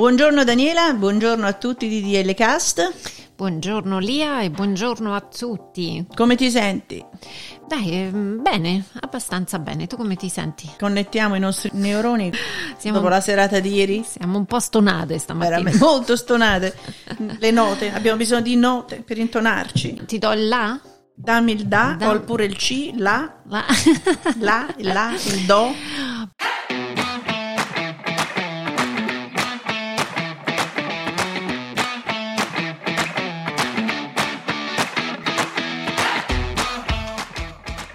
Buongiorno Daniela, buongiorno a tutti di DL Cast. Buongiorno Lia e buongiorno a tutti. Come ti senti? Dai, ehm, bene, abbastanza bene. Tu come ti senti? Connettiamo i nostri neuroni siamo, dopo la serata di ieri. Siamo un po' stonate stamattina. Veramente molto stonate. Le note, abbiamo bisogno di note per intonarci. Ti do il la? Dammi il da, da. oppure il ci, la, la, la, la, il do.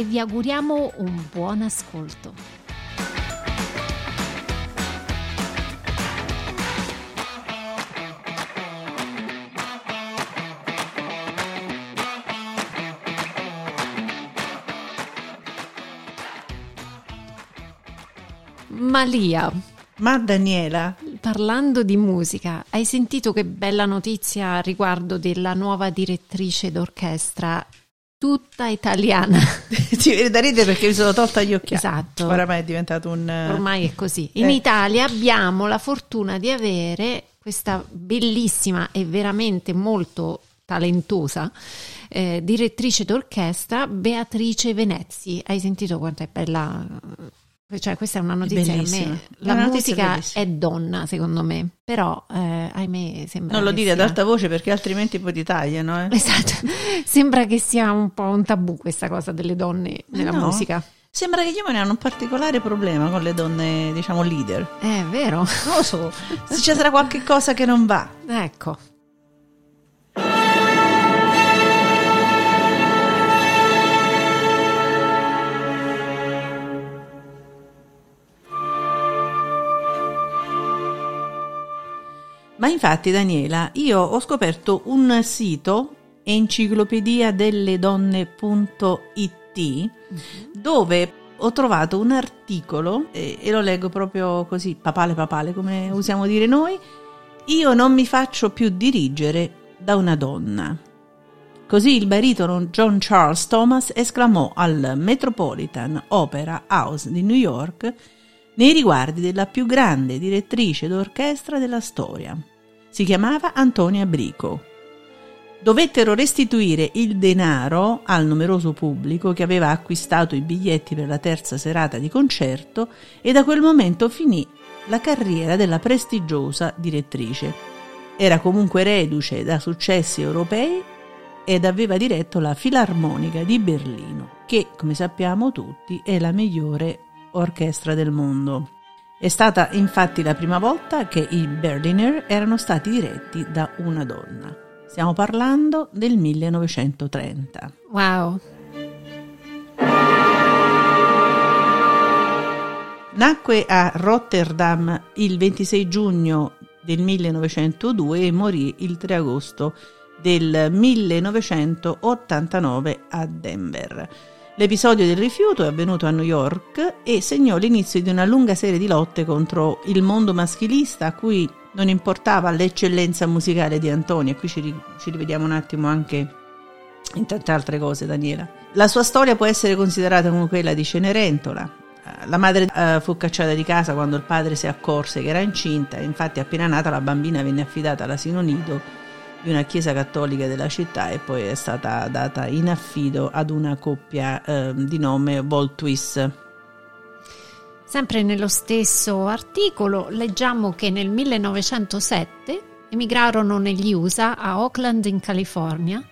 e vi auguriamo un buon ascolto. Malia. Ma Daniela, parlando di musica, hai sentito che bella notizia riguardo della nuova direttrice d'orchestra tutta italiana. Ci viene da ridere perché mi sono tolta gli occhiali. Esatto. Oramai è diventato un... Ormai è così. In eh. Italia abbiamo la fortuna di avere questa bellissima e veramente molto talentosa eh, direttrice d'orchestra Beatrice Venezzi. Hai sentito quanto è bella cioè, questa è una notizia Bellissima. me. La una musica è donna, secondo me, però eh, ahimè sembra. Non lo dire sia... ad alta voce perché altrimenti poi ti tagliano. Eh. Esatto, sembra che sia un po' un tabù questa cosa delle donne nella no. musica. Sembra che gli uomini hanno un particolare problema con le donne, diciamo, leader. È vero. Non lo so, se ci sarà qualche cosa che non va. Ecco. Ma infatti, Daniela, io ho scoperto un sito, enciclopedia delle donne.it, mm-hmm. dove ho trovato un articolo, e, e lo leggo proprio così, papale papale, come usiamo dire noi, io non mi faccio più dirigere da una donna. Così il baritono John Charles Thomas esclamò al Metropolitan Opera House di New York nei riguardi della più grande direttrice d'orchestra della storia. Si chiamava Antonia Brico. Dovettero restituire il denaro al numeroso pubblico che aveva acquistato i biglietti per la terza serata di concerto e da quel momento finì la carriera della prestigiosa direttrice. Era comunque reduce da successi europei ed aveva diretto la Filarmonica di Berlino, che, come sappiamo tutti, è la migliore orchestra del mondo. È stata infatti la prima volta che i Berliner erano stati diretti da una donna. Stiamo parlando del 1930. Wow. Nacque a Rotterdam il 26 giugno del 1902 e morì il 3 agosto del 1989 a Denver. L'episodio del rifiuto è avvenuto a New York e segnò l'inizio di una lunga serie di lotte contro il mondo maschilista a cui non importava l'eccellenza musicale di Antonio. E qui ci, ci rivediamo un attimo anche in tante altre cose, Daniela. La sua storia può essere considerata come quella di Cenerentola. La madre uh, fu cacciata di casa quando il padre si accorse che era incinta, infatti appena nata la bambina venne affidata all'asino nido di una chiesa cattolica della città e poi è stata data in affido ad una coppia eh, di nome Voltwis. Sempre nello stesso articolo leggiamo che nel 1907 emigrarono negli USA a Oakland in California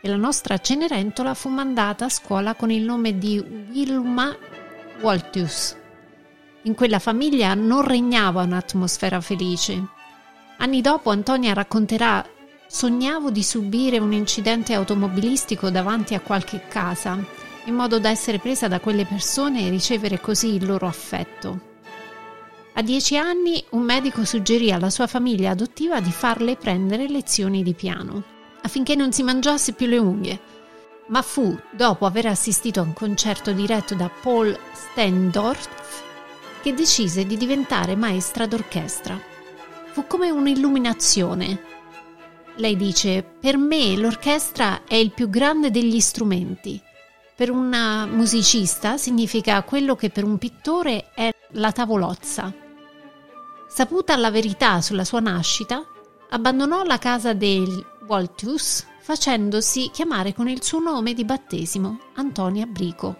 e la nostra Cenerentola fu mandata a scuola con il nome di Wilma Waltius. In quella famiglia non regnava un'atmosfera felice. Anni dopo Antonia racconterà Sognavo di subire un incidente automobilistico davanti a qualche casa, in modo da essere presa da quelle persone e ricevere così il loro affetto. A dieci anni un medico suggerì alla sua famiglia adottiva di farle prendere lezioni di piano, affinché non si mangiasse più le unghie. Ma fu dopo aver assistito a un concerto diretto da Paul Stendorf che decise di diventare maestra d'orchestra. Fu come un'illuminazione. Lei dice, per me l'orchestra è il più grande degli strumenti. Per una musicista significa quello che per un pittore è la tavolozza. Saputa la verità sulla sua nascita, abbandonò la casa del Waltus facendosi chiamare con il suo nome di battesimo Antonia Brico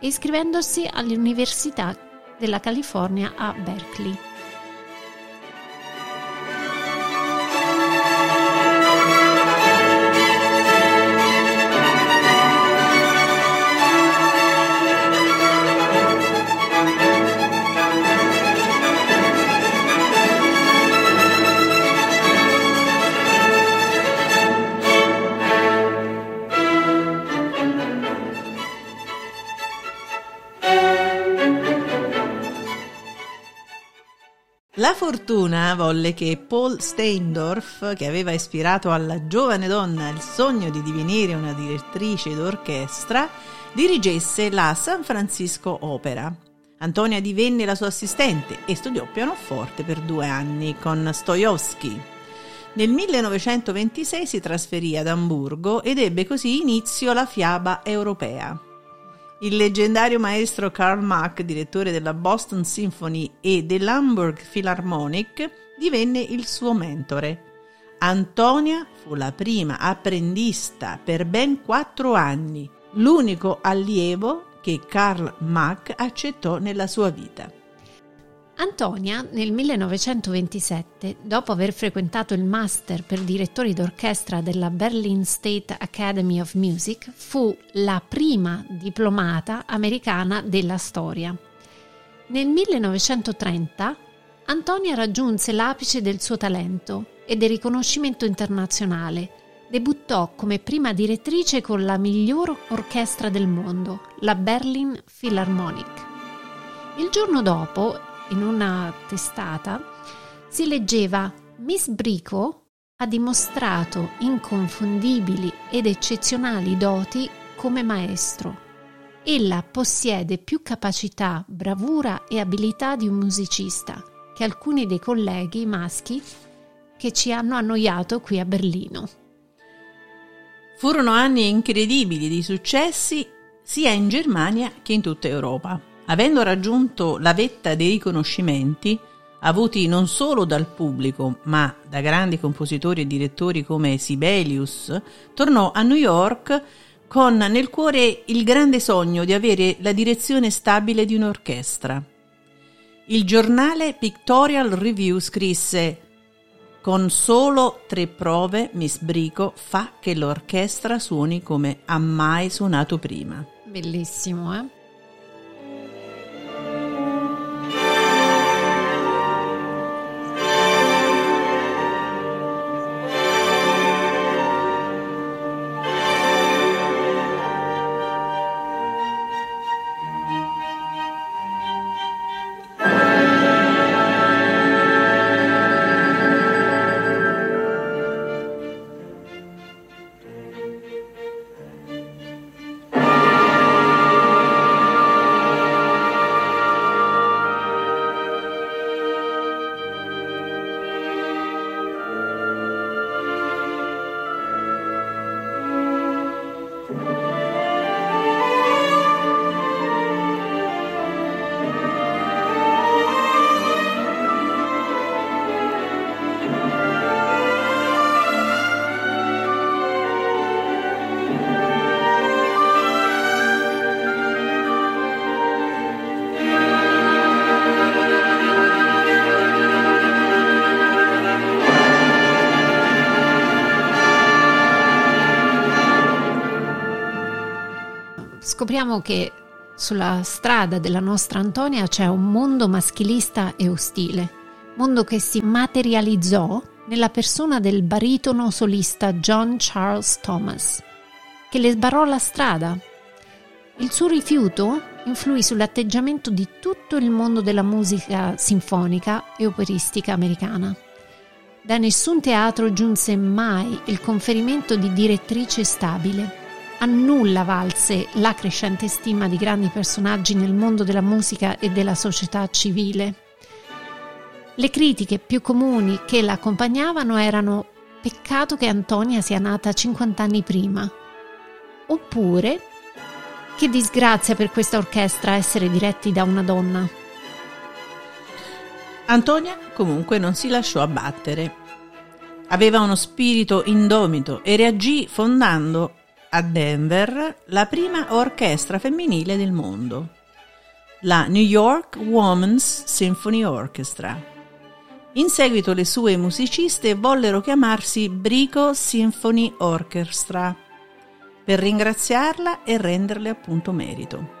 e iscrivendosi all'Università della California a Berkeley. La fortuna volle che Paul Steindorf, che aveva ispirato alla giovane donna il sogno di divenire una direttrice d'orchestra, dirigesse la San Francisco Opera. Antonia divenne la sua assistente e studiò pianoforte per due anni con Stojowski. Nel 1926 si trasferì ad Amburgo ed ebbe così inizio la fiaba europea. Il leggendario maestro Karl Mack, direttore della Boston Symphony e dell'Hamburg Philharmonic, divenne il suo mentore. Antonia fu la prima apprendista per ben quattro anni, l'unico allievo che Karl Mack accettò nella sua vita. Antonia nel 1927, dopo aver frequentato il master per direttori d'orchestra della Berlin State Academy of Music, fu la prima diplomata americana della storia. Nel 1930 Antonia raggiunse l'apice del suo talento e del riconoscimento internazionale. Debuttò come prima direttrice con la miglior orchestra del mondo, la Berlin Philharmonic. Il giorno dopo in una testata si leggeva Miss Brico ha dimostrato inconfondibili ed eccezionali doti come maestro. Ella possiede più capacità, bravura e abilità di un musicista che alcuni dei colleghi maschi che ci hanno annoiato qui a Berlino. Furono anni incredibili di successi sia in Germania che in tutta Europa. Avendo raggiunto la vetta dei riconoscimenti, avuti non solo dal pubblico, ma da grandi compositori e direttori come Sibelius, tornò a New York con nel cuore il grande sogno di avere la direzione stabile di un'orchestra. Il giornale Pictorial Review scrisse con solo tre prove Miss Brico fa che l'orchestra suoni come ha mai suonato prima. Bellissimo, eh? Scopriamo che sulla strada della nostra Antonia c'è un mondo maschilista e ostile, mondo che si materializzò nella persona del baritono solista John Charles Thomas, che le sbarrò la strada. Il suo rifiuto influì sull'atteggiamento di tutto il mondo della musica sinfonica e operistica americana. Da nessun teatro giunse mai il conferimento di direttrice stabile. A nulla valse la crescente stima di grandi personaggi nel mondo della musica e della società civile. Le critiche più comuni che la accompagnavano erano peccato che Antonia sia nata 50 anni prima, oppure che disgrazia per questa orchestra essere diretti da una donna. Antonia comunque non si lasciò abbattere. Aveva uno spirito indomito e reagì fondando a Denver la prima orchestra femminile del mondo, la New York Women's Symphony Orchestra. In seguito le sue musiciste vollero chiamarsi Brico Symphony Orchestra per ringraziarla e renderle appunto merito.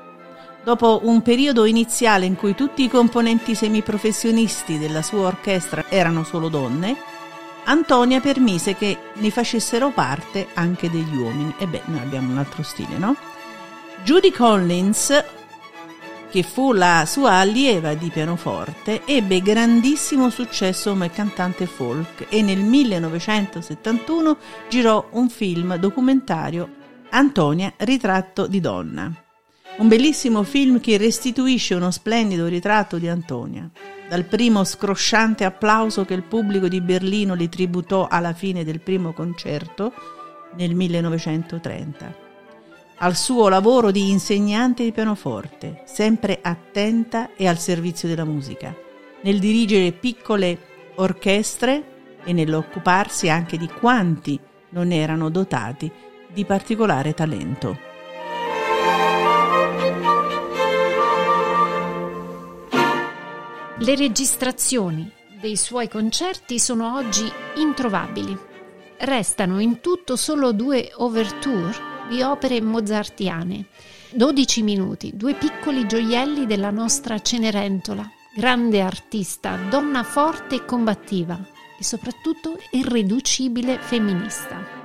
Dopo un periodo iniziale in cui tutti i componenti semiprofessionisti della sua orchestra erano solo donne, Antonia permise che ne facessero parte anche degli uomini. E beh, noi abbiamo un altro stile, no? Judy Collins, che fu la sua allieva di pianoforte, ebbe grandissimo successo come cantante folk e nel 1971 girò un film documentario Antonia, ritratto di donna. Un bellissimo film che restituisce uno splendido ritratto di Antonia, dal primo scrosciante applauso che il pubblico di Berlino le tributò alla fine del primo concerto nel 1930, al suo lavoro di insegnante di pianoforte, sempre attenta e al servizio della musica, nel dirigere piccole orchestre e nell'occuparsi anche di quanti non erano dotati di particolare talento. Le registrazioni dei suoi concerti sono oggi introvabili. Restano in tutto solo due overture di opere mozartiane. 12 minuti, due piccoli gioielli della nostra Cenerentola, grande artista, donna forte e combattiva e soprattutto irriducibile femminista.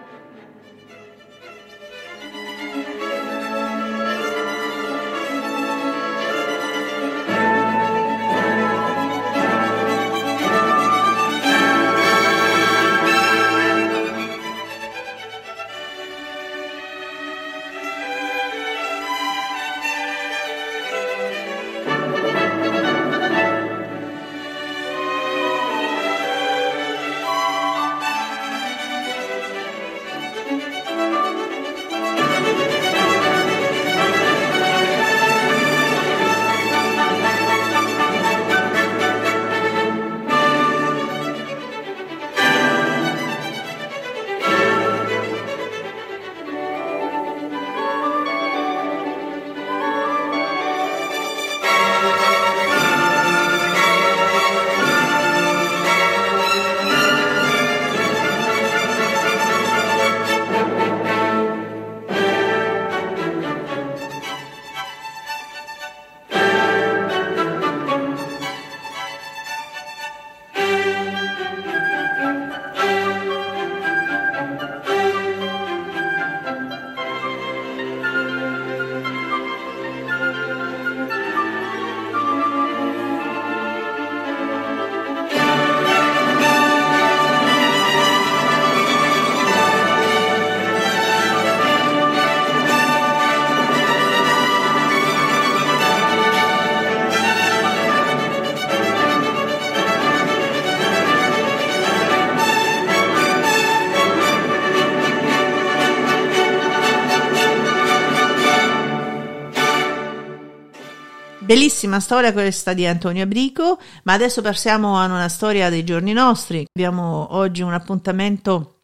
Bellissima storia questa di Antonio Abrico, ma adesso passiamo a una storia dei giorni nostri. Abbiamo oggi un appuntamento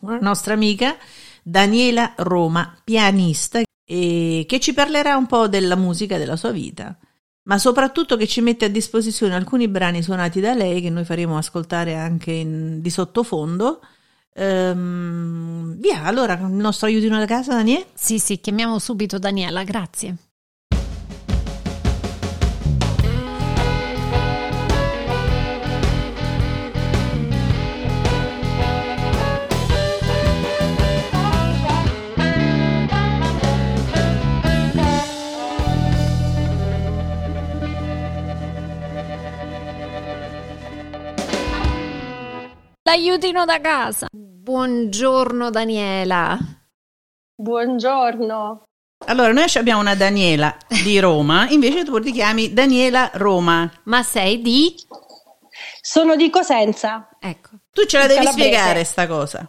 con una nostra amica, Daniela Roma, pianista, che ci parlerà un po' della musica della sua vita, ma soprattutto che ci mette a disposizione alcuni brani suonati da lei che noi faremo ascoltare anche in, di sottofondo. Ehm, via, allora il nostro aiutino da casa, Daniela? Sì, sì, chiamiamo subito Daniela, grazie. T'aiutino da casa. Buongiorno Daniela. Buongiorno. Allora, noi abbiamo una Daniela di Roma, invece tu ti chiami Daniela Roma. Ma sei di? Sono di Cosenza. Ecco. Tu ce la devi Calabrese. spiegare sta cosa.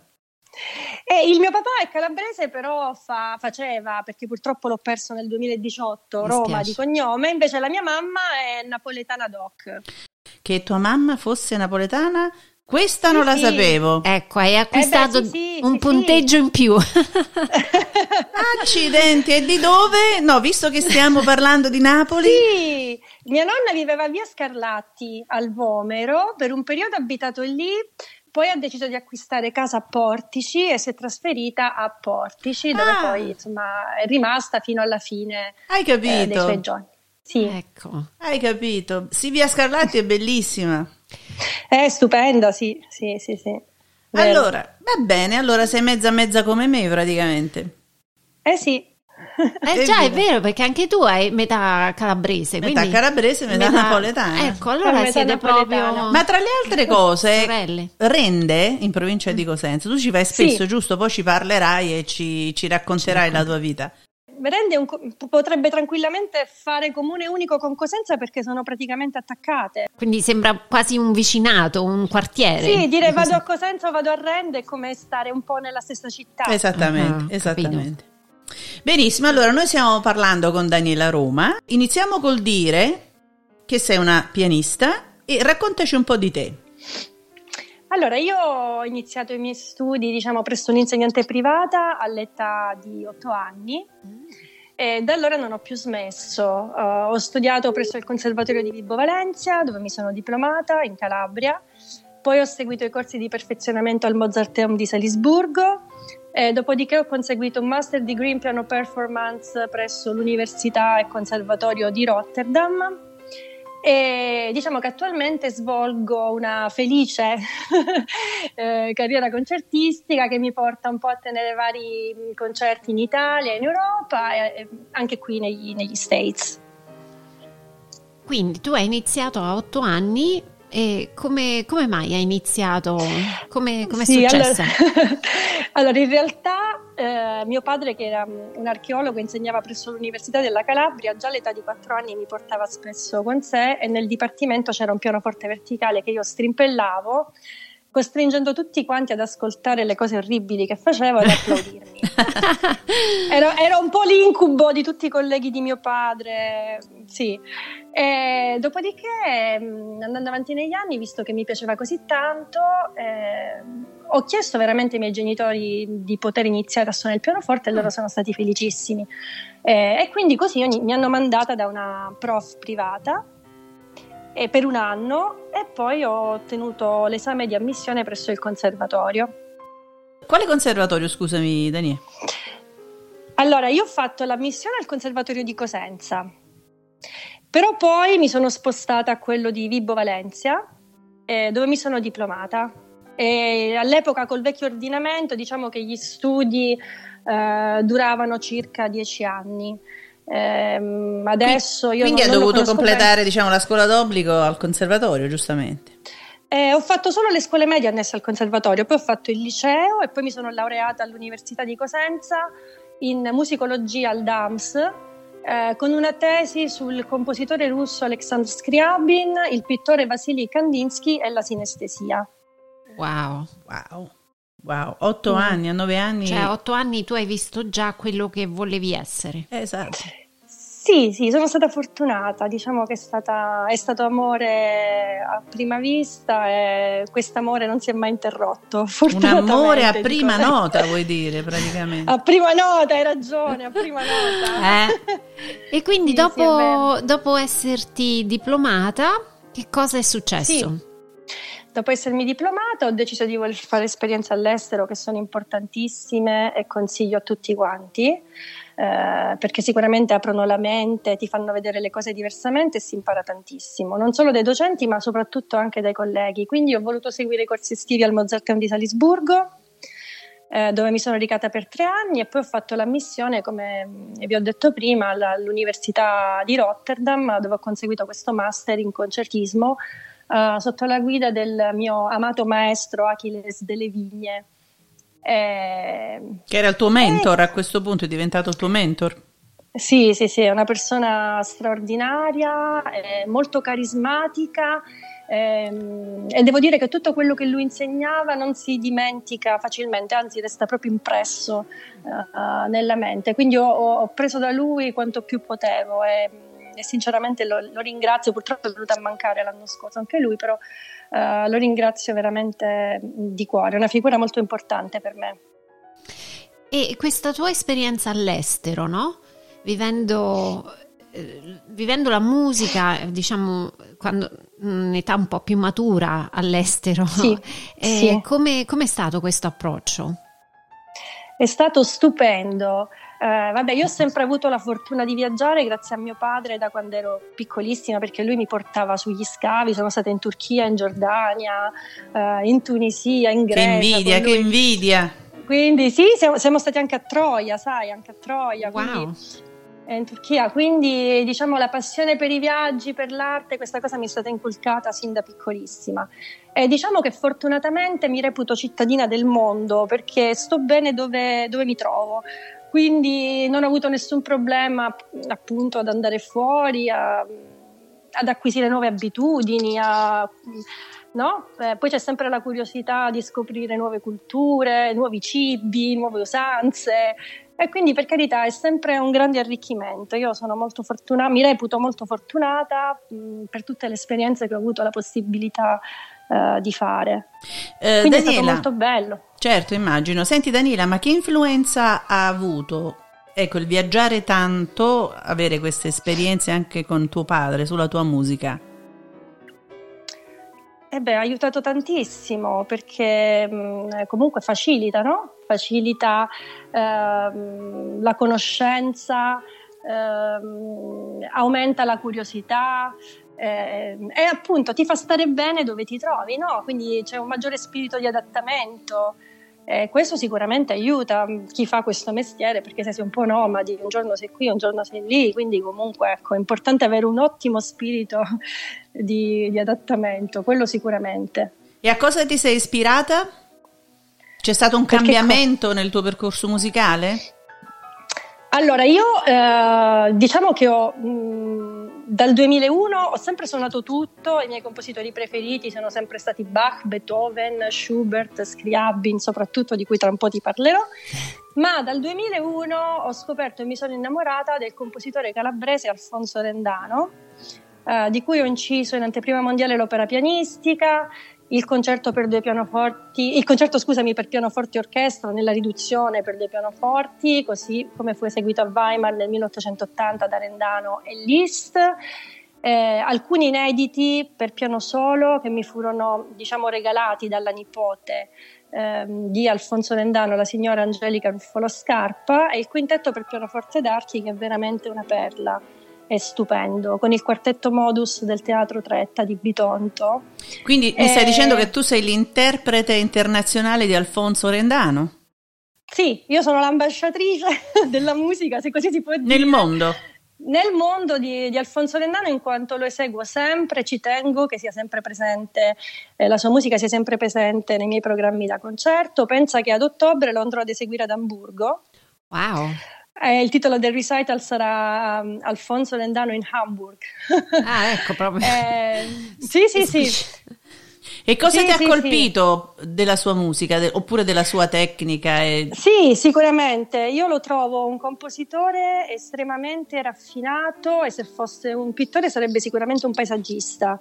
E il mio papà è calabrese, però fa- faceva, perché purtroppo l'ho perso nel 2018, Mi Roma spiace. di cognome, invece la mia mamma è napoletana doc. Che tua mamma fosse napoletana? Questa non Sì, la sì. sapevo. Ecco, hai acquistato Eh beh, sì, sì, un sì, punteggio in più. Accidenti, e di dove? No, visto che stiamo parlando di Napoli. Sì, mia nonna viveva a via Scarlatti al Vomero, per un periodo ha abitato lì, poi ha deciso di acquistare casa a Portici e si è trasferita a Portici, dove Ah. poi insomma è rimasta fino alla fine Hai eh, dei capito? suoi giorni. Sì, ecco. Hai capito? Sì, via Scarlatti è bellissima. È stupenda, sì, sì, sì, sì. Vero. Allora, va bene, allora sei mezza mezza come me praticamente. Eh sì, Eh già, è vero, perché anche tu hai metà calabrese. Metà quindi calabrese, metà napoletana. Ecco, allora Metà siete napoletana. proprio Ma tra le altre cose, sorelle. Rende in provincia di Cosenza, tu ci vai spesso, Sì. giusto? Poi ci parlerai e ci, ci racconterai la tua vita. Co- potrebbe tranquillamente fare comune unico con Cosenza perché sono praticamente attaccate. Quindi sembra quasi un vicinato, un quartiere. Sì, dire Di vado a Cosenza o vado a Rende è come stare un po' nella stessa città. Esattamente, Ah, esattamente. Benissimo, allora noi stiamo parlando con Daniela Roma. Iniziamo col dire che sei una pianista e raccontaci un po' di te. Allora, io ho iniziato i miei studi, diciamo, presso un'insegnante privata all'età di otto anni e da allora non ho più smesso. Eh, ho studiato presso il Conservatorio di Vibo Valencia, dove mi sono diplomata in Calabria. Poi ho seguito i corsi di perfezionamento al Mozarteum di Salisburgo. E dopodiché ho conseguito un master degree in piano performance presso l'Università e Conservatorio di Rotterdam. E diciamo che attualmente svolgo una felice eh, carriera concertistica che mi porta un po' a tenere vari mh, concerti in Italia, in Europa e, anche qui negli, negli States. Quindi tu hai iniziato a otto anni e come, come mai hai iniziato? Come, come è Sì, successo? Allora, allora, in realtà eh, mio padre, che era mm, un archeologo, insegnava presso l'Università della Calabria, già all'età di 4 anni mi portava spesso con sé e nel dipartimento c'era un pianoforte verticale che io strimpellavo, costringendo tutti quanti ad ascoltare le cose orribili che facevo e ad applaudirmi. Era, era un po' l'incubo di tutti i colleghi di mio padre, sì. E dopodiché, mh, andando avanti negli anni, visto che mi piaceva così tanto, eh, ho chiesto veramente ai miei genitori di poter iniziare a suonare il pianoforte e loro sono stati felicissimi. Eh, e quindi così ogni- mi hanno mandata da una prof privata e per un anno e poi ho ottenuto l'esame di ammissione presso il conservatorio. Quale conservatorio, scusami, Daniela? Allora, io ho fatto l'ammissione al Conservatorio di Cosenza, però poi mi sono spostata a quello di Vibo Valencia, eh, dove mi sono diplomata. E all'epoca col vecchio ordinamento diciamo che gli studi eh, duravano circa dieci anni. Ehm, adesso io Quindi non, hai dovuto completare, diciamo, la scuola d'obbligo al conservatorio, giustamente. Eh, ho fatto solo le scuole medie annesse al conservatorio, poi ho fatto il liceo e poi mi sono laureata all'Università di Cosenza in musicologia al DAMS eh, con una tesi sul compositore russo Alexander Scriabin, il pittore Vasily Kandinsky e la sinestesia. Wow. Wow, wow, otto Mm. anni, a nove anni. Cioè, a otto anni tu hai visto già quello che volevi essere. Esatto. Sì, sì, sono stata fortunata, diciamo che è, stata, è stato amore a prima vista e quest'amore non si è mai interrotto. Un amore a dico. prima nota, vuoi dire, praticamente. A prima nota, hai ragione, a prima nota. Eh. E quindi Sì, sì, dopo, vero. dopo esserti diplomata, che cosa è successo? Sì. Dopo essermi diplomata ho deciso di voler fare esperienze all'estero che sono importantissime e consiglio a tutti quanti eh, perché sicuramente aprono la mente, ti fanno vedere le cose diversamente e si impara tantissimo, non solo dai docenti ma soprattutto anche dai colleghi. Quindi ho voluto seguire i corsi estivi al Mozarteum di Salisburgo eh, dove mi sono recata per tre anni e poi ho fatto la missione, come mm, vi ho detto prima, all'Università di Rotterdam dove ho conseguito questo master in concertismo uh, sotto la guida del mio amato maestro Achilles delle Vigne. Eh, che era il tuo mentor eh, a questo punto, è diventato il tuo mentor? Sì, sì, sì, è una persona straordinaria, molto carismatica ehm, e devo dire che tutto quello che lui insegnava non si dimentica facilmente, anzi resta proprio impresso uh, nella mente. Quindi ho, ho, preso da lui quanto più potevo e, e sinceramente lo, lo, ringrazio, purtroppo è venuto a mancare l'anno scorso anche lui, però uh, lo ringrazio veramente di cuore, è una figura molto importante per me. E questa tua esperienza all'estero, no? vivendo, eh, vivendo la musica, diciamo, quando un'età un po' più matura all'estero, sì, eh, sì. Come, è stato questo approccio? È stato stupendo. Eh, vabbè, io ho sempre avuto la fortuna di viaggiare grazie a mio padre da quando ero piccolissima perché lui mi portava sugli scavi, sono stata in Turchia, in Giordania, eh, in Tunisia, in Grecia. Che invidia, che invidia! Quindi sì, siamo, siamo, stati anche a Troia, sai, anche a Troia. Wow. Quindi, in Turchia, quindi diciamo la passione per i viaggi, per l'arte, questa cosa mi è stata inculcata sin da piccolissima. E diciamo che fortunatamente mi reputo cittadina del mondo perché sto bene dove, dove mi trovo, quindi non ho avuto nessun problema appunto ad andare fuori, a, ad acquisire nuove abitudini, a, no? eh, poi c'è sempre la curiosità di scoprire nuove culture, nuovi cibi, nuove usanze. E quindi per carità è sempre un grande arricchimento. Io sono molto fortunata, mi reputo molto fortunata mh, per tutte le esperienze che ho avuto la possibilità uh, di fare. Eh, quindi Daniela, è stato molto bello. Certo, immagino. Senti Daniela, ma che influenza ha avuto ecco il viaggiare tanto, avere queste esperienze anche con tuo padre sulla tua musica? Eh beh, ha aiutato tantissimo perché mh, comunque facilita, no? Facilita ehm, la conoscenza, ehm, aumenta la curiosità eh, e appunto ti fa stare bene dove ti trovi, no? Quindi c'è un maggiore spirito di adattamento. E questo sicuramente aiuta chi fa questo mestiere perché se sei un po' nomadi, un giorno sei qui, un giorno sei lì, quindi comunque ecco, è importante avere un ottimo spirito di, di adattamento, quello sicuramente. E a cosa ti sei ispirata? C'è stato un perché cambiamento co- nel tuo percorso musicale? Allora, io eh, diciamo che ho, mh, dal 2001 ho sempre suonato tutto, i miei compositori preferiti sono sempre stati Bach, Beethoven, Schubert, Scriabin, soprattutto di cui tra un po' ti parlerò, ma dal 2001 ho scoperto e mi sono innamorata del compositore calabrese Alfonso Rendano, eh, di cui ho inciso in anteprima mondiale l'opera pianistica, il concerto per due pianoforti, il concerto scusami per pianoforti e orchestra nella riduzione per due pianoforti, così come fu eseguito a Weimar nel 1880 da Rendano e Liszt. Eh, alcuni inediti per piano solo che mi furono diciamo regalati dalla nipote ehm, di Alfonso Rendano, la signora Angelica Ruffolo Scarpa e il quintetto per pianoforte d'archi che è veramente una perla è stupendo, con il quartetto modus del Teatro Tretta di Bitonto. Quindi mi stai dicendo che tu sei l'interprete internazionale di Alfonso Rendano? Sì, io sono l'ambasciatrice della musica, se così si può dire. Nel mondo? Nel mondo di, di, Alfonso Rendano, in quanto lo eseguo sempre, ci tengo che sia sempre presente, eh, la sua musica sia sempre presente nei miei programmi da concerto. Pensa che ad ottobre lo andrò ad eseguire ad Amburgo. Wow! Eh, il titolo del recital sarà um, Alfonso Lendano in Hamburg. ah, ecco proprio. eh, sì, sì, sì. E cosa sì, ti ha sì, colpito sì. della sua musica de- oppure della sua tecnica? E... Sì, sicuramente. Io lo trovo un compositore estremamente raffinato e se fosse un pittore sarebbe sicuramente un paesaggista.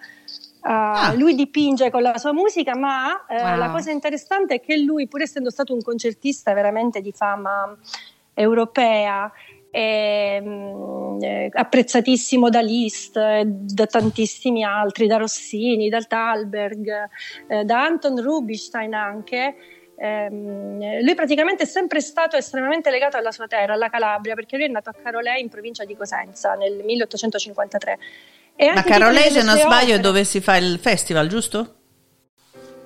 Uh, ah. Lui dipinge con la sua musica, ma uh, wow. la cosa interessante è che lui, pur essendo stato un concertista veramente di fama europea, è, mm, è apprezzatissimo da Liszt, da tantissimi altri, da Rossini, da Thalberg, eh, da Anton Rubinstein anche. Um, lui praticamente è sempre stato estremamente legato alla sua terra, alla Calabria, perché lui è nato a Carolei in provincia di Cosenza nel 1853. Ma Carolei, se non sbaglio, è dove si fa il festival, giusto?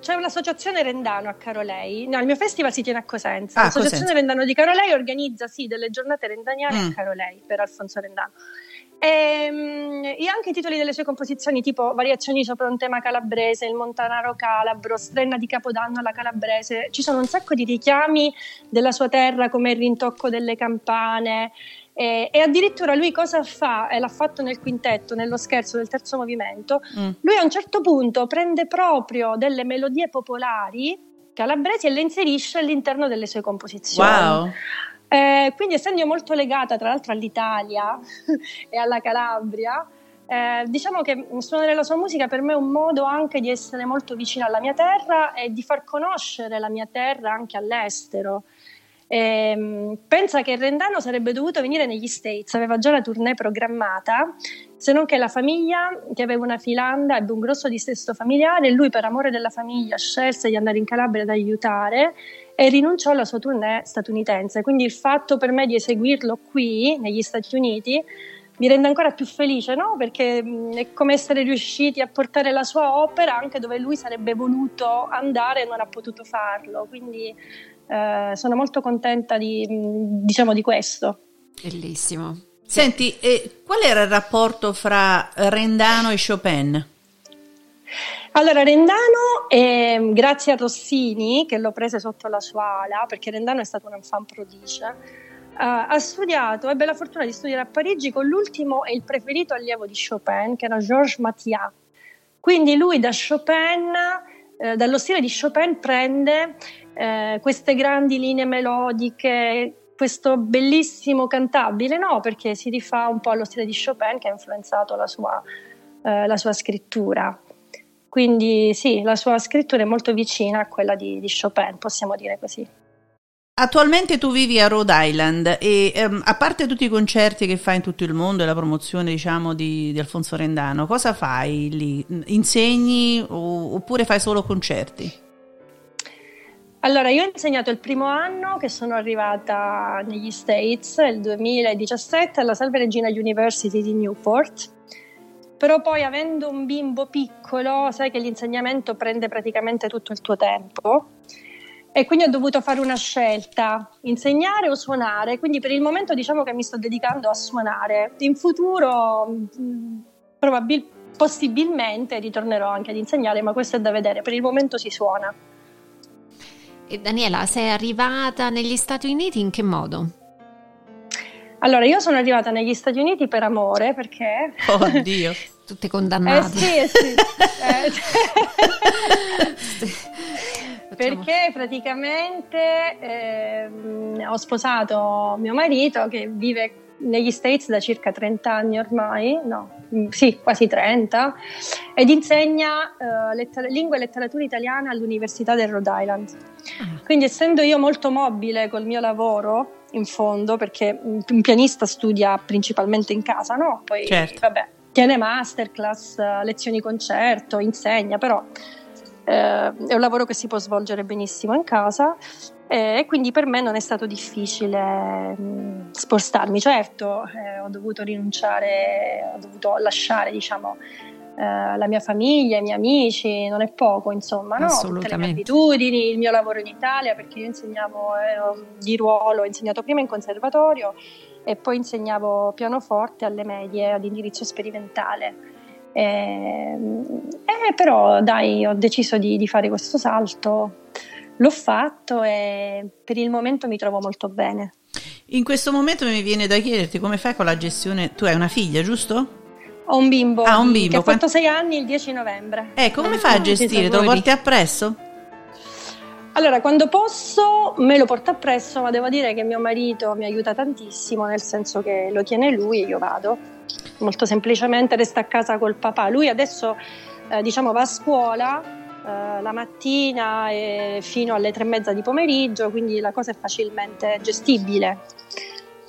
C'è un'associazione Rendano a Carolei. No, il mio festival si tiene a Cosenza. Ah, l'associazione Cosenza. Rendano di Carolei organizza sì delle giornate rendaniane mm. a Carolei per Alfonso Rendano. Ehm, e, anche i titoli delle sue composizioni, tipo Variazioni sopra un tema calabrese, Il Montanaro Calabro, Strenna di Capodanno alla calabrese. Ci sono un sacco di richiami della sua terra, come il rintocco delle campane. E, e, addirittura lui cosa fa? E l'ha fatto nel quintetto, nello scherzo del terzo movimento. Mm. Lui a un certo punto prende proprio delle melodie popolari calabresi e le inserisce all'interno delle sue composizioni. Wow. Eh, quindi essendo molto legata tra l'altro all'Italia e alla Calabria, eh, diciamo che suonare la sua musica per me è un modo anche di essere molto vicina alla mia terra e di far conoscere la mia terra anche all'estero. Eh, pensa che Rendano sarebbe dovuto venire negli States, aveva già la tournée programmata, se non che la famiglia, che aveva una filanda, ebbe un grosso distesto familiare lui per amore della famiglia scelse di andare in Calabria ad aiutare e rinunciò alla sua tournée statunitense. Quindi il fatto per me di eseguirlo qui, negli Stati Uniti, mi rende ancora più felice, no? Perché è come essere riusciti a portare la sua opera anche dove lui sarebbe voluto andare e non ha potuto farlo. Quindi eh, sono molto contenta di, diciamo, di questo. Bellissimo. Senti, eh, qual era il rapporto fra Rendano e Chopin? Allora, Rendano, eh, grazie a Rossini, che l'ho prese sotto la sua ala, perché Rendano è stato un fan prodige, uh, ha studiato, ebbe la fortuna di studiare a Parigi con l'ultimo e il preferito allievo di Chopin, che era Georges Mathias. Quindi lui da Chopin, eh, dallo stile di Chopin, prende eh, queste grandi linee melodiche, questo bellissimo cantabile, no? Perché si rifà un po' allo stile di Chopin che ha influenzato la sua, eh, la sua scrittura. Quindi sì, la sua scrittura è molto vicina a quella di, di Chopin, possiamo dire così. Attualmente tu vivi a Rhode Island e um, a parte tutti i concerti che fai in tutto il mondo e la promozione diciamo di, di Alfonso Rendano, cosa fai lì? Insegni o, oppure fai solo concerti? Allora, io ho insegnato il primo anno che sono arrivata negli States, il 2017, alla Salve Regina University di Newport. Però poi avendo un bimbo piccolo sai che l'insegnamento prende praticamente tutto il tuo tempo. E quindi ho dovuto fare una scelta, insegnare o suonare, quindi per il momento diciamo che mi sto dedicando a suonare, in futuro mm, probabil- possibilmente ritornerò anche ad insegnare, ma questo è da vedere, per il momento si suona. E Daniela, sei arrivata negli Stati Uniti in che modo? Allora, io sono arrivata negli Stati Uniti per amore perché... Oddio! Tutte condannate. Eh sì, sì. eh, perché praticamente eh, ho sposato mio marito che vive negli States da circa 30 anni ormai, no, sì, quasi 30, ed insegna uh, letter- lingua e letteratura italiana all'Università del Rhode Island. Ah. Quindi essendo io molto mobile col mio lavoro, in fondo, perché un pianista studia principalmente in casa, no? Poi, certo. vabbè, tiene masterclass, lezioni concerto, insegna, però eh, è un lavoro che si può svolgere benissimo in casa eh, e quindi per me non è stato difficile mh, spostarmi. Certo, eh, ho dovuto rinunciare, ho dovuto lasciare, diciamo, eh, la mia famiglia, i miei amici, non è poco, insomma, no? tutte le mie abitudini, il mio lavoro in Italia, perché io insegnavo eh, di ruolo, ho insegnato prima in conservatorio e poi insegnavo pianoforte alle medie ad indirizzo sperimentale. Eh, eh, però dai, ho deciso di, di fare questo salto, l'ho fatto e per il momento mi trovo molto bene. In questo momento mi viene da chiederti come fai con la gestione, tu hai una figlia, giusto? Ho un bimbo, ah, un bimbo. che ha fatto sei anni il 10 novembre. Eh, come fai a gestire? Te lo porti appresso? Allora, quando posso me lo porto appresso, ma devo dire che mio marito mi aiuta tantissimo, nel senso che lo tiene lui e io vado. Molto semplicemente resta a casa col papà. Lui adesso, eh, diciamo, va a scuola eh, la mattina e fino alle tre e mezza di pomeriggio, quindi la cosa è facilmente gestibile.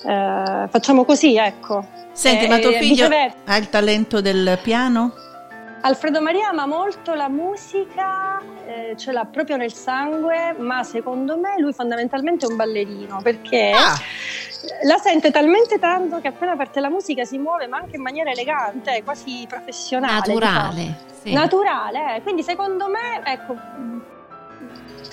Eh, facciamo così, ecco. Senti, ma tuo figlio ha il talento del piano? Alfredo Maria ama molto la musica, eh, ce l'ha proprio nel sangue, ma secondo me lui fondamentalmente è un ballerino perché ah. la sente talmente tanto che appena parte la musica si muove, ma anche in maniera elegante, quasi professionale. Naturale. Sì. Naturale, eh. quindi secondo me, ecco,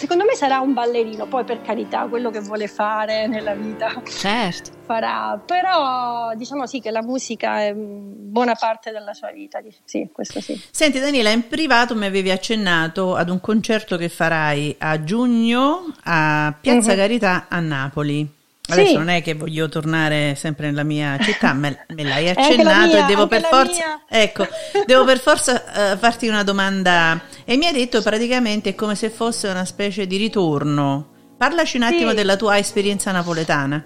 secondo me sarà un ballerino, poi per carità, quello che vuole fare nella vita. Certo. Farà, però diciamo sì che la musica è buona parte della sua vita, sì, questo sì. Senti Daniela, in privato mi avevi accennato ad un concerto che farai a giugno a Piazza mm-hmm. Carità a Napoli. Adesso sì. non è che voglio tornare sempre nella mia città, me, me l'hai accennato mia, e devo per, forza, ecco, devo per forza uh, farti una domanda. E mi hai detto praticamente come se fosse una specie di ritorno. Parlaci un attimo sì. della tua esperienza napoletana.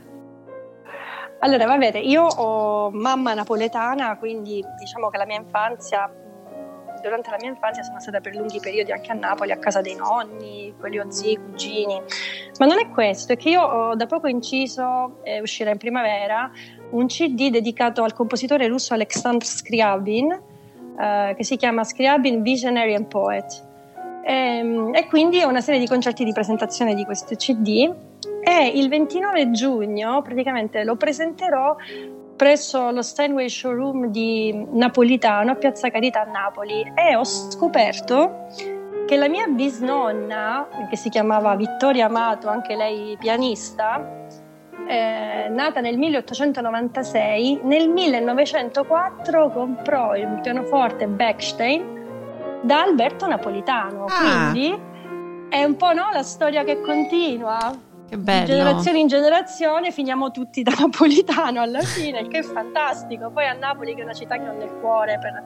Allora, va bene, io ho mamma napoletana, quindi diciamo che la mia infanzia durante la mia infanzia sono stata per lunghi periodi anche a Napoli, a casa dei nonni, quelli zii, cugini. Ma non è questo, è che io ho da poco inciso, eh, uscirà in primavera, un CD dedicato al compositore russo Alexander Scriabin, eh, che si chiama Scriabin Visionary and Poet. E, ehm, e quindi è una serie di concerti di presentazione di questo CD e il 29 giugno praticamente lo presenterò presso lo Steinway Showroom di Napolitano a Piazza Carità a Napoli e ho scoperto che la mia bisnonna, che si chiamava Vittoria Amato, anche lei pianista, eh, nata nel 1896, nel 1904 comprò il pianoforte Bechstein da Alberto Napolitano. Ah. Quindi è un po' no, la storia che continua. Che bello. Di generazione in generazione finiamo tutti da napolitano alla fine, che è fantastico. Poi a Napoli, che è una città che ho nel cuore per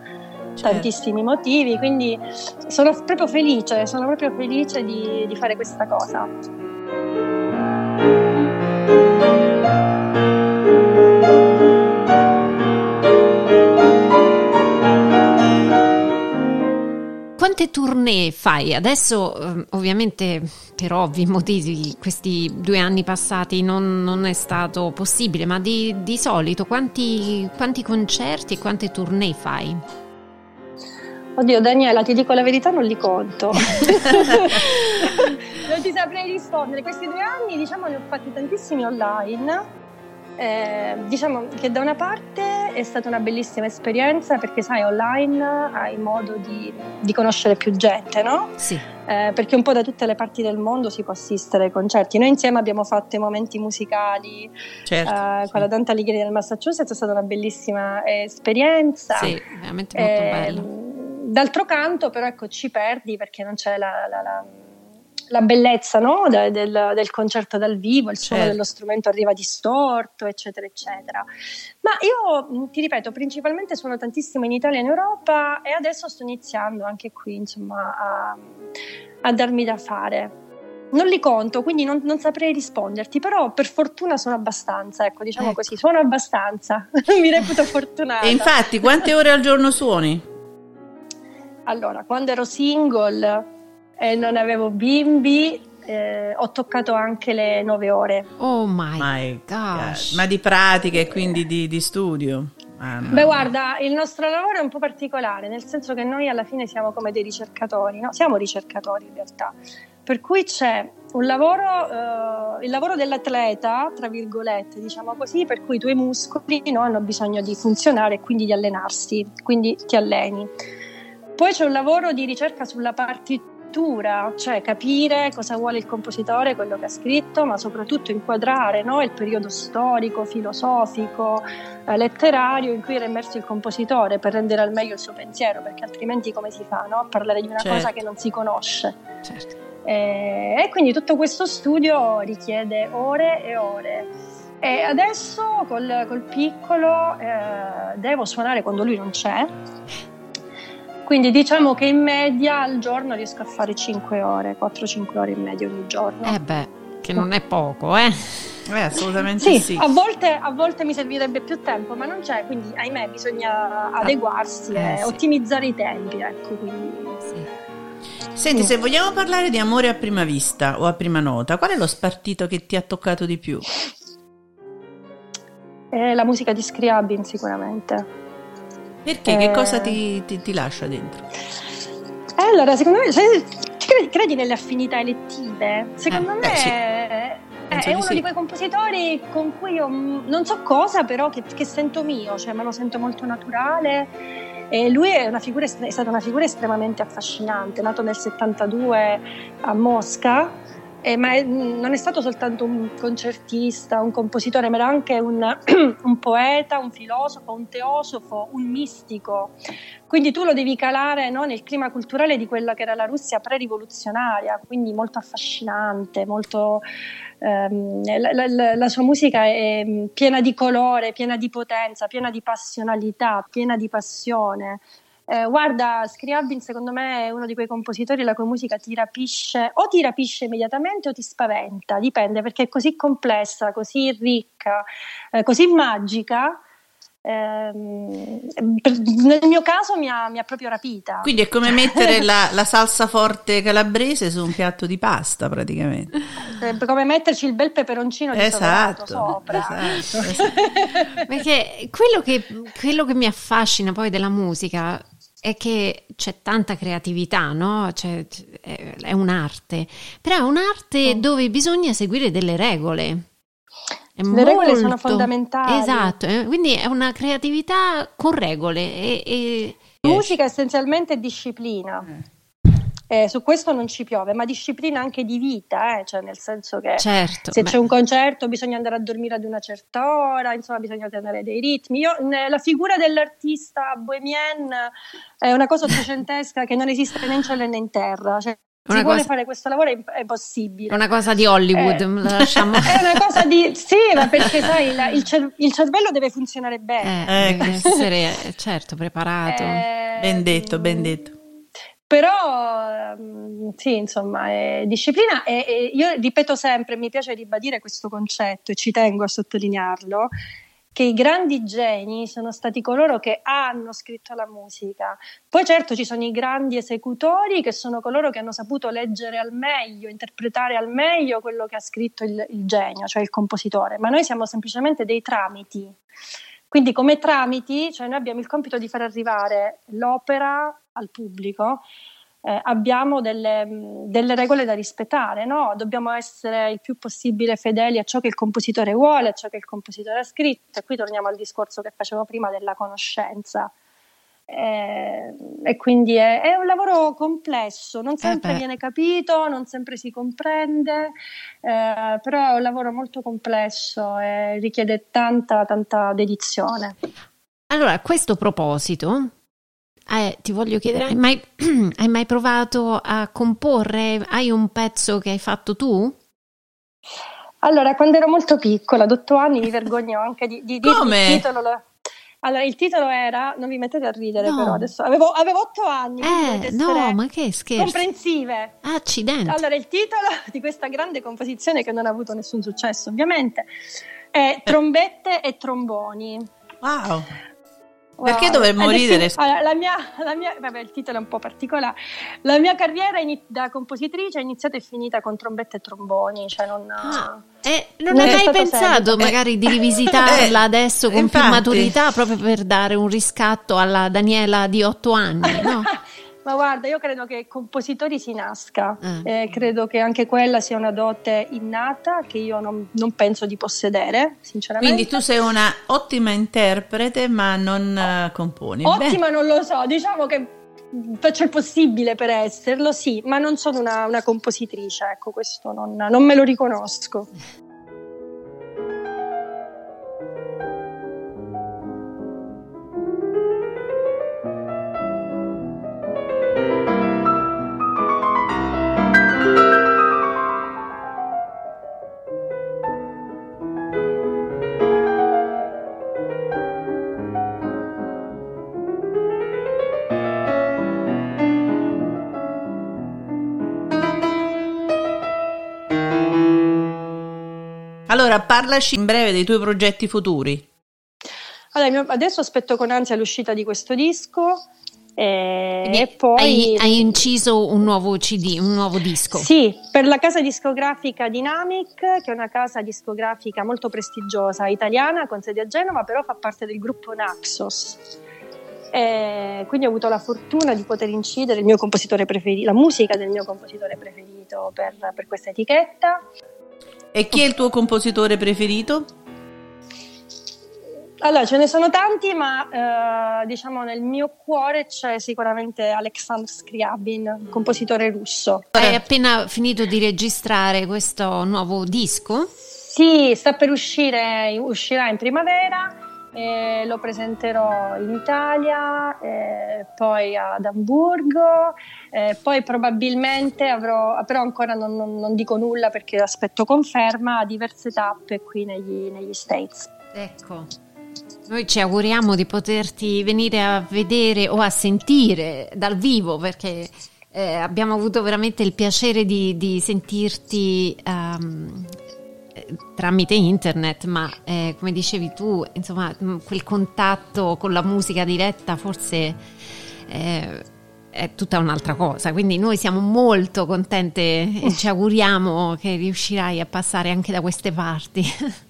certo. tantissimi motivi, quindi sono proprio felice, sono proprio felice di, di fare questa cosa. Quante tournée fai? Adesso ehm, ovviamente per ovvi motivi questi due anni passati non, non è stato possibile, ma di, di solito quanti, quanti concerti e quante tournée fai? Oddio Daniela, ti dico la verità, non li conto. non ti saprei rispondere. Questi due anni diciamo ne ho fatti tantissimi online eh, diciamo che da una parte è stata una bellissima esperienza perché sai online hai modo di, di conoscere più gente, no? Sì. Eh, perché un po' da tutte le parti del mondo si può assistere ai concerti. Noi insieme abbiamo fatto i momenti musicali certo, eh, sì. con la Dante Alighieri del Massachusetts, è stata una bellissima esperienza. Sì, veramente molto eh, bella. D'altro canto però ecco ci perdi perché non c'è la, la, la la bellezza no? del, del, del, concerto dal vivo, il suono certo. dello strumento arriva distorto, eccetera, eccetera. Ma io ti ripeto, principalmente suono tantissimo in Italia e in Europa e adesso sto iniziando anche qui, insomma, a, a darmi da fare. Non li conto, quindi non, non, saprei risponderti, però per fortuna sono abbastanza, ecco, diciamo ecco. così, suono abbastanza, mi reputo fortunata. E infatti, quante ore al giorno suoni? Allora, quando ero single e non avevo bimbi, eh, ho toccato anche le nove ore. Oh my, my gosh! Ma di pratiche e quindi di, di studio? Ah, no. Beh, guarda, il nostro lavoro è un po' particolare, nel senso che noi alla fine siamo come dei ricercatori, no? Siamo ricercatori in realtà. Per cui c'è un lavoro, eh, il lavoro dell'atleta, tra virgolette, diciamo così, per cui i tuoi muscoli no, hanno bisogno di funzionare e quindi di allenarsi, quindi ti alleni. Poi c'è un lavoro di ricerca sulla partitura lettura, cioè capire cosa vuole il compositore, quello che ha scritto, ma soprattutto inquadrare no, il periodo storico, filosofico, eh, letterario in cui era immerso il compositore per rendere al meglio il suo pensiero, perché altrimenti come si fa no, a parlare di una certo. cosa che non si conosce? Certo. E, e quindi tutto questo studio richiede ore e ore. E adesso col, col piccolo eh, devo suonare quando lui non c'è quindi diciamo che in media al giorno riesco a fare 5 ore, 4-5 ore in media ogni giorno. Eh beh, che non è poco, eh? Eh, assolutamente sì. sì. A, volte, a volte mi servirebbe più tempo, ma non c'è, quindi ahimè bisogna adeguarsi eh, e sì. ottimizzare i tempi, ecco, quindi... Sì. Senti, se vogliamo parlare di amore a prima vista o a prima nota, qual è lo spartito che ti ha toccato di più? Eh, la musica di Scriabin sicuramente. Perché? Eh, che cosa ti, ti, ti, lascia dentro? Eh, allora, secondo me, se, credi, credi, nelle affinità elettive? Secondo eh, me... Sì. è, è uno sì. di quei compositori con cui io non so cosa, però che, che, sento mio, cioè me lo sento molto naturale E lui è, figura, è stata una figura estremamente affascinante, nato nel 72 a Mosca eh, ma è, non è stato soltanto un concertista, un compositore, ma era anche un, un, poeta, un filosofo, un teosofo, un mistico. Quindi tu lo devi calare no, nel clima culturale di quella che era la Russia pre-rivoluzionaria, quindi molto affascinante, molto, ehm, la, la, la sua musica è mm, piena di colore, piena di potenza, piena di passionalità, piena di passione. Eh, guarda, Scriabin secondo me è uno di quei compositori la cui musica ti rapisce, o ti rapisce immediatamente o ti spaventa, dipende perché è così complessa, così ricca, eh, così magica. Ehm, nel mio caso mi ha, mi ha, proprio rapita. Quindi è come mettere la, la, salsa forte calabrese su un piatto di pasta praticamente. È come metterci il bel peperoncino di esatto, sopra. Esatto, esatto. Perché quello che, quello che mi affascina poi della musica è che c'è tanta creatività, no? C'è, è un'arte, però è un'arte oh. dove bisogna seguire delle regole. È Le molto, regole sono fondamentali. Esatto, eh, quindi è una creatività con regole. E, e... Musica essenzialmente è disciplina. Eh eh, su questo non ci piove, ma disciplina anche di vita, eh? cioè nel senso che certo, se beh. c'è un concerto bisogna andare a dormire ad una certa ora, insomma bisogna tenere dei ritmi. Io, la figura dell'artista bohemien è una cosa ottocentesca che non esiste né in cielo né in terra. Cioè, una si cosa, vuole fare questo lavoro è, possibile. Una cosa di Hollywood, eh, lasciamo. È una cosa di sì, ma perché sai, la, il, cer- il, cervello deve funzionare bene. Eh, deve essere certo preparato. Eh, ben detto, ben detto. Però ehm, sì, insomma, è disciplina e, io ripeto sempre, mi piace ribadire questo concetto e ci tengo a sottolinearlo, che i grandi geni sono stati coloro che hanno scritto la musica. Poi certo ci sono i grandi esecutori che sono coloro che hanno saputo leggere al meglio, interpretare al meglio quello che ha scritto il, il genio, cioè il compositore, ma noi siamo semplicemente dei tramiti. Quindi come tramiti, cioè noi abbiamo il compito di far arrivare l'opera al pubblico, eh, abbiamo delle, delle, regole da rispettare, no? dobbiamo essere il più possibile fedeli a ciò che il compositore vuole, a ciò che il compositore ha scritto e qui torniamo al discorso che facevo prima della conoscenza. Eh, e quindi è, è, un lavoro complesso, non sempre eh viene capito, non sempre si comprende, eh, però è un lavoro molto complesso e richiede tanta, tanta dedizione. Allora, a questo proposito, eh, ti voglio chiedere, hai mai, hai mai provato a comporre? Hai un pezzo che hai fatto tu? Allora, quando ero molto piccola, ad otto anni, mi vergogno anche di, di dire il titolo. Allora, il titolo era, non vi mettete a ridere no. però, adesso avevo, avevo otto anni. Eh, no, ma che scherzo. Comprensive. Accidenti. Allora, il titolo di questa grande composizione che non ha avuto nessun successo, ovviamente, è Trombette e tromboni. Wow. Perché dovremmo ridere? Sì, allora, la, mia, la mia, vabbè, il titolo è un po' particolare. La mia carriera da compositrice è iniziata e finita con trombette e tromboni, cioè non... Ah. Eh, non, non hai mai pensato serio. magari di rivisitarla eh, adesso con infatti. più maturità proprio per dare un riscatto alla Daniela di otto anni, no? Ma guarda, io credo che compositori si nasca, mm. eh, credo che anche quella sia una dote innata che io non, non, penso di possedere, sinceramente. Quindi tu sei una ottima interprete, ma non uh, componi. Ottima Beh. non lo so, diciamo che faccio il possibile per esserlo, sì, ma non sono una, una compositrice, ecco, questo non, non me lo riconosco. Allora, parlaci in breve dei tuoi progetti futuri. Allora, adesso aspetto con ansia l'uscita di questo disco. E, e poi hai, hai, inciso un nuovo CD, un nuovo disco? Sì, per la casa discografica Dynamic, che è una casa discografica molto prestigiosa italiana con sede a Genova, però fa parte del gruppo Naxos. E quindi ho avuto la fortuna di poter incidere il mio compositore preferito, la musica del mio compositore preferito per, per questa etichetta. E chi è il tuo compositore preferito? Allora, ce ne sono tanti, ma eh, diciamo nel mio cuore c'è sicuramente Alexander Scriabin, compositore russo. Hai appena finito di registrare questo nuovo disco? Sì, sta per uscire, uscirà in primavera. Eh, lo presenterò in Italia, eh, poi ad Amburgo, eh, poi probabilmente avrò, però ancora non, non, non, dico nulla perché aspetto conferma, diverse tappe qui negli, negli States. Ecco. Noi ci auguriamo di poterti venire a vedere o a sentire dal vivo perché eh, abbiamo avuto veramente il piacere di, di sentirti um, tramite internet, ma eh, come dicevi tu, insomma, mm, quel contatto con la musica diretta forse eh, è tutta un'altra cosa. Quindi noi siamo molto contente e ci auguriamo che riuscirai a passare anche da queste parti.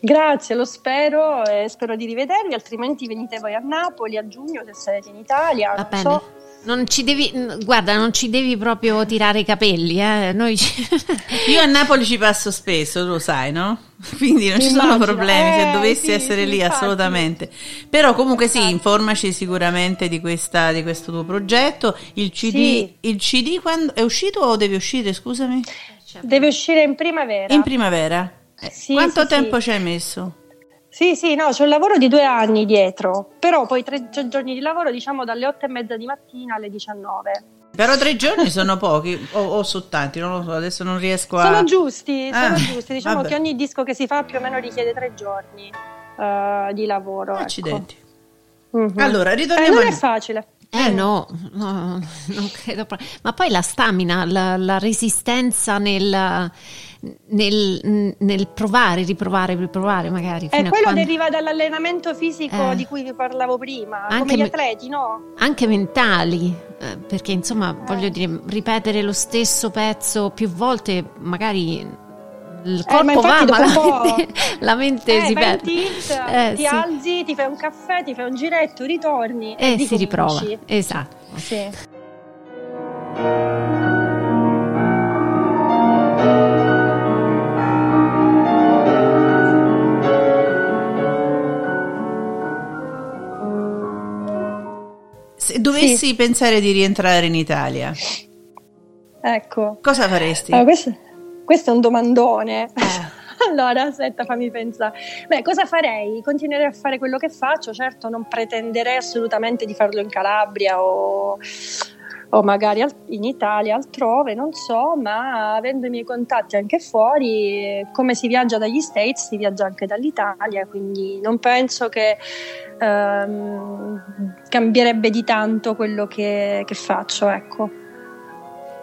Grazie, lo spero e spero di rivedervi, altrimenti venite voi a Napoli a giugno se sarete in Italia. Va bene. So. Non ci devi, guarda, non ci devi proprio tirare i capelli. Eh? Ci... Io a Napoli ci passo spesso, lo sai, no? Quindi non ci sono problemi se eh, dovessi sì, essere sì, lì, infatti. assolutamente. Però comunque sì, informaci sicuramente di, questa, di questo tuo progetto. Il CD, sì. il CD quando, è uscito o deve uscire, scusami? Deve uscire in primavera. In primavera? Eh, sì, Quanto sì, tempo sì. ci hai messo? Sì, sì, no, c'è un lavoro di due anni dietro, però poi tre, giorni di lavoro, diciamo dalle otto e mezza di mattina alle 19. Però tre giorni sono pochi o, o sono tanti, non lo so, adesso non riesco a... Sono giusti, sono ah, giusti, diciamo vabbè. che ogni disco che si fa più o meno richiede tre giorni uh, di lavoro. Ecco. Accidenti. Ecco. Mm-hmm. Allora, ritorniamo... Eh, non è facile. Eh no, no, non credo. Ma poi la stamina, la, la resistenza nel nel, nel, provare, riprovare, riprovare magari. E eh, quello quando... deriva dall'allenamento fisico eh, di cui vi parlavo prima, come gli atleti, no? Anche mentali, eh, perché insomma eh. voglio dire, ripetere lo stesso pezzo più volte magari il eh, corpo va, ma la mente, la mente eh, si perde. Tilt, eh, ti sì. alzi, ti fai un caffè, ti fai un giretto, ritorni e, e si riprova. Esatto. Sì. Se dovessi sì. pensare di rientrare in Italia, ecco. cosa faresti? Allora, questo, questo, è un domandone. Eh. allora, aspetta, fammi pensare. Beh, cosa farei? Continuerei a fare quello che faccio. Certo, non pretenderei assolutamente di farlo in Calabria o o magari in Italia, altrove, non so, ma avendo i miei contatti anche fuori, come si viaggia dagli States, si viaggia anche dall'Italia, quindi non penso che ehm, cambierebbe di tanto quello che, che faccio, ecco.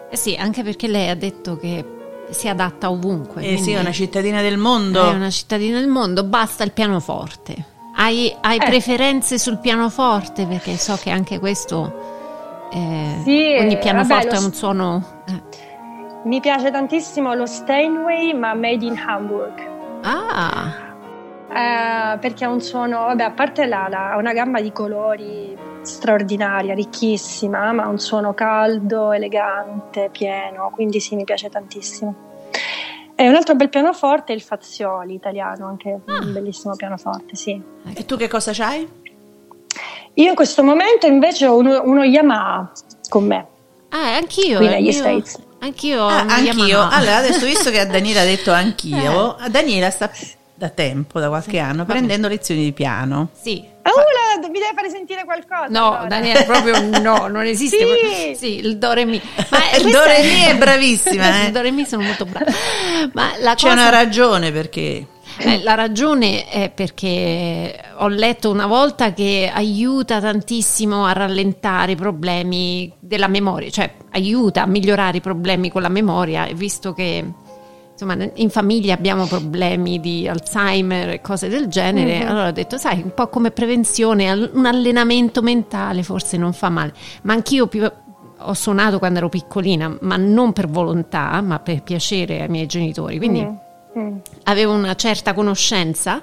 Eh sì, anche perché lei ha detto che si adatta ovunque. Eh sì, è una cittadina del mondo. È una cittadina del mondo, basta il pianoforte. Hai, hai eh. preferenze sul pianoforte? Perché so che anche questo eh, sì, ogni pianoforte vabbè, ha un suono. Eh. Mi piace tantissimo lo Steinway, ma made in Hamburg. Ah! Eh, perché ha un suono, vabbè, a parte la, la, ha una gamma di colori straordinaria, ricchissima, ma ha un suono caldo, elegante, pieno, quindi sì, mi piace tantissimo. E un altro bel pianoforte è il Fazioli italiano, anche ah. un bellissimo pianoforte, sì. E tu che cosa c'hai? Io in questo momento invece ho uno, uno Yamaha con me. Ah, anch'io. Qui negli States. Anch'io. Ah, anch'io. Yamaha. Allora, adesso visto che Daniela ha detto anch'io, eh. Daniela sta da tempo, da qualche sì. anno, prendendo lezioni di piano. Sì. Ah, mi deve fare sentire qualcosa. No, allora. Daniela, proprio no, non esiste. sì. sì, il do re mi. Ma il do re mi è bravissima. Eh? il do re mi sono molto brava. Ma la C'è cosa... una ragione perché eh, la ragione è perché ho letto una volta che aiuta tantissimo a rallentare i problemi della memoria, cioè aiuta a migliorare i problemi con la memoria, visto che insomma in famiglia abbiamo problemi di Alzheimer e cose del genere, mm-hmm. allora ho detto sai, un po' come prevenzione, un allenamento mentale forse non fa male, ma anch'io più, ho suonato quando ero piccolina, ma non per volontà, ma per piacere ai miei genitori, quindi... Mm-hmm mm. avevo una certa conoscenza,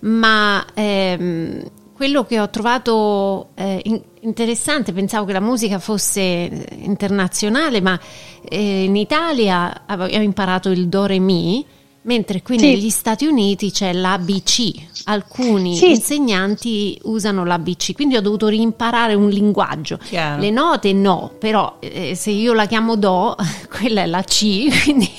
ma ehm, quello che ho trovato eh, in, interessante, pensavo che la musica fosse internazionale, ma eh, in Italia avevo imparato il do re mi Mentre qui Sì. negli Stati Uniti c'è l'ABC, alcuni Sì. insegnanti usano l'ABC, quindi ho dovuto rimparare un linguaggio. Chiaro. Le note no, però eh, se io la chiamo Do, quella è la C, quindi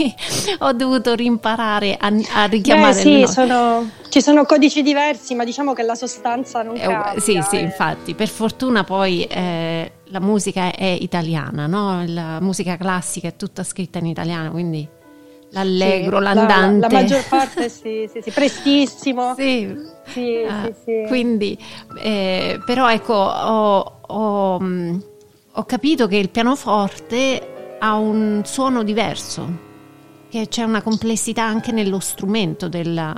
ho dovuto rimparare a, a richiamare Beh, le sì, note. sono- ci sono codici diversi, ma diciamo che la sostanza non Eh, cambia. sì, sì, eh. infatti, per fortuna poi eh, la musica è italiana, no? La musica classica è tutta scritta in italiano, quindi l'allegro, Sì, la- l'andante. La, maggior parte sì, sì, sì, prestissimo. Sì, Sì, Ah, sì, sì. Quindi, eh, però ecco, ho, ho, mh, ho capito che il pianoforte ha un suono diverso, che c'è una complessità anche nello strumento della...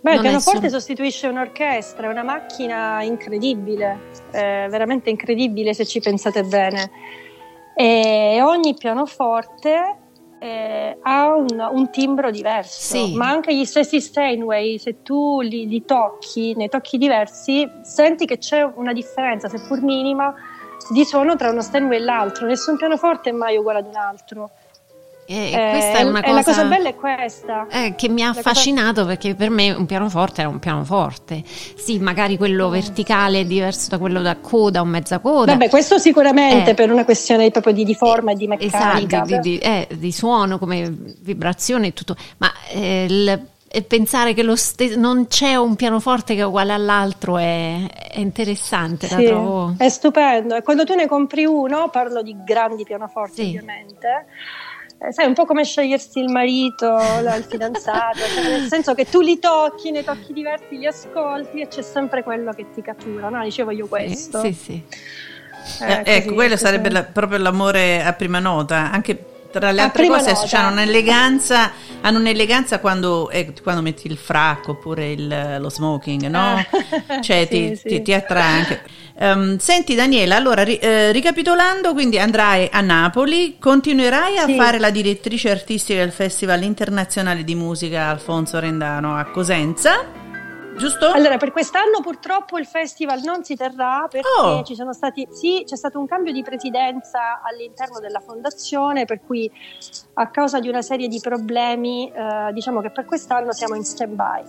Beh, il pianoforte solo- sostituisce un'orchestra, è una macchina incredibile, eh, veramente incredibile se ci pensate bene. E ogni pianoforte eh, ha un, un timbro diverso, Sì. ma anche gli stessi Steinway, se tu li, li tocchi, nei tocchi diversi, senti che c'è una differenza, seppur minima, di suono tra uno Steinway e l'altro. Nessun pianoforte è mai uguale ad un altro. E Eh, questa è una cosa... la cosa bella è questa. Eh, che mi ha La cosa- affascinato perché per me un pianoforte era un pianoforte. Sì, magari quello verticale è diverso da quello da coda o mezza coda. Vabbè, questo sicuramente Eh. per una questione proprio di, di forma e di meccanica. Esatto, di, di- eh, di suono come vibrazione e tutto. Ma eh, il- e pensare che lo ste- non c'è un pianoforte che è uguale all'altro è, è interessante, Sì, trovo. è stupendo. E quando tu ne compri uno, parlo di grandi pianoforti Sì. ovviamente, eh, sai, un po' come scegliersi il marito, la- il fidanzato, cioè, nel senso che tu li tocchi, ne tocchi diversi, li ascolti e c'è sempre quello che ti cattura. No, dicevo io questo. Sì, sì. Eh, Eh, ecco, così, quello così. sarebbe la- proprio l'amore a prima nota, anche tra le A altre cose nota. hanno un'eleganza, hanno un'eleganza quando, eh, quando metti il fracco oppure il- lo smoking, no? Ah, Cioè sì, ti, sì. ti- ti attrae anche. Ehm, senti Daniela, allora ri- eh, ricapitolando, quindi andrai a Napoli, continuerai a Sì. fare la direttrice artistica del Festival Internazionale di Musica Alfonso Rendano a Cosenza, giusto? Allora, per quest'anno purtroppo il festival non si terrà perché Oh. ci sono stati, sì, c'è stato un cambio di presidenza all'interno della fondazione, per cui a causa di una serie di problemi, eh, diciamo che per quest'anno siamo in stand-by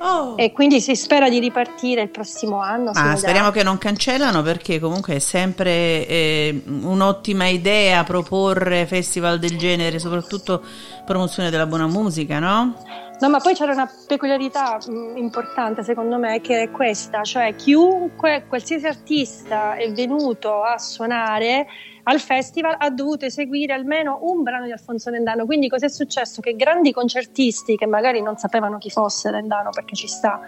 Oh. e quindi si spera di ripartire il prossimo anno. Ma vedrà. speriamo che non cancellano perché comunque è sempre eh, un'ottima idea proporre festival del genere, soprattutto promozione della buona musica, no? No, ma poi c'era una peculiarità mh, importante secondo me che è questa, cioè chiunque, qualsiasi artista è venuto a suonare al festival ha dovuto eseguire almeno un brano di Alfonso Rendano. Quindi cosa è successo? Che grandi concertisti che magari non sapevano chi fosse Rendano perché ci sta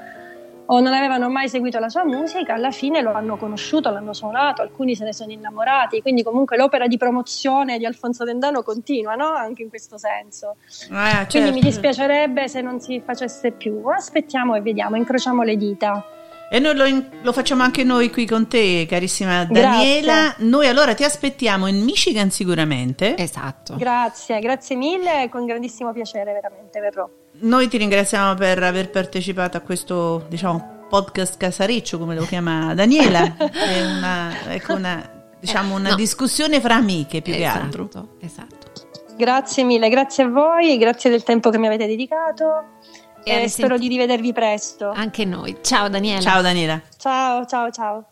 o non avevano mai seguito la sua musica, alla fine lo hanno conosciuto, l'hanno suonato, alcuni se ne sono innamorati, quindi comunque l'opera di promozione di Alfonso Rendano continua, no? Anche in questo senso. Ah, Quindi certo. mi dispiacerebbe se non si facesse più. Aspettiamo e vediamo, incrociamo le dita. E noi lo, in- lo facciamo anche noi qui con te, carissima Grazie. Daniela. Noi allora ti aspettiamo in Michigan sicuramente. Esatto. Grazie, grazie mille, con grandissimo piacere, veramente verrò. Noi ti ringraziamo per aver partecipato a questo, diciamo, podcast casariccio, come lo chiama Daniela. È una, ecco una, diciamo, una No. discussione fra amiche più che esatto, altro. Esatto. Grazie mille, grazie a voi, grazie del tempo che mi avete dedicato E e, spero di rivedervi presto. Anche noi. Ciao Daniela. Ciao Daniela. Ciao, ciao, ciao.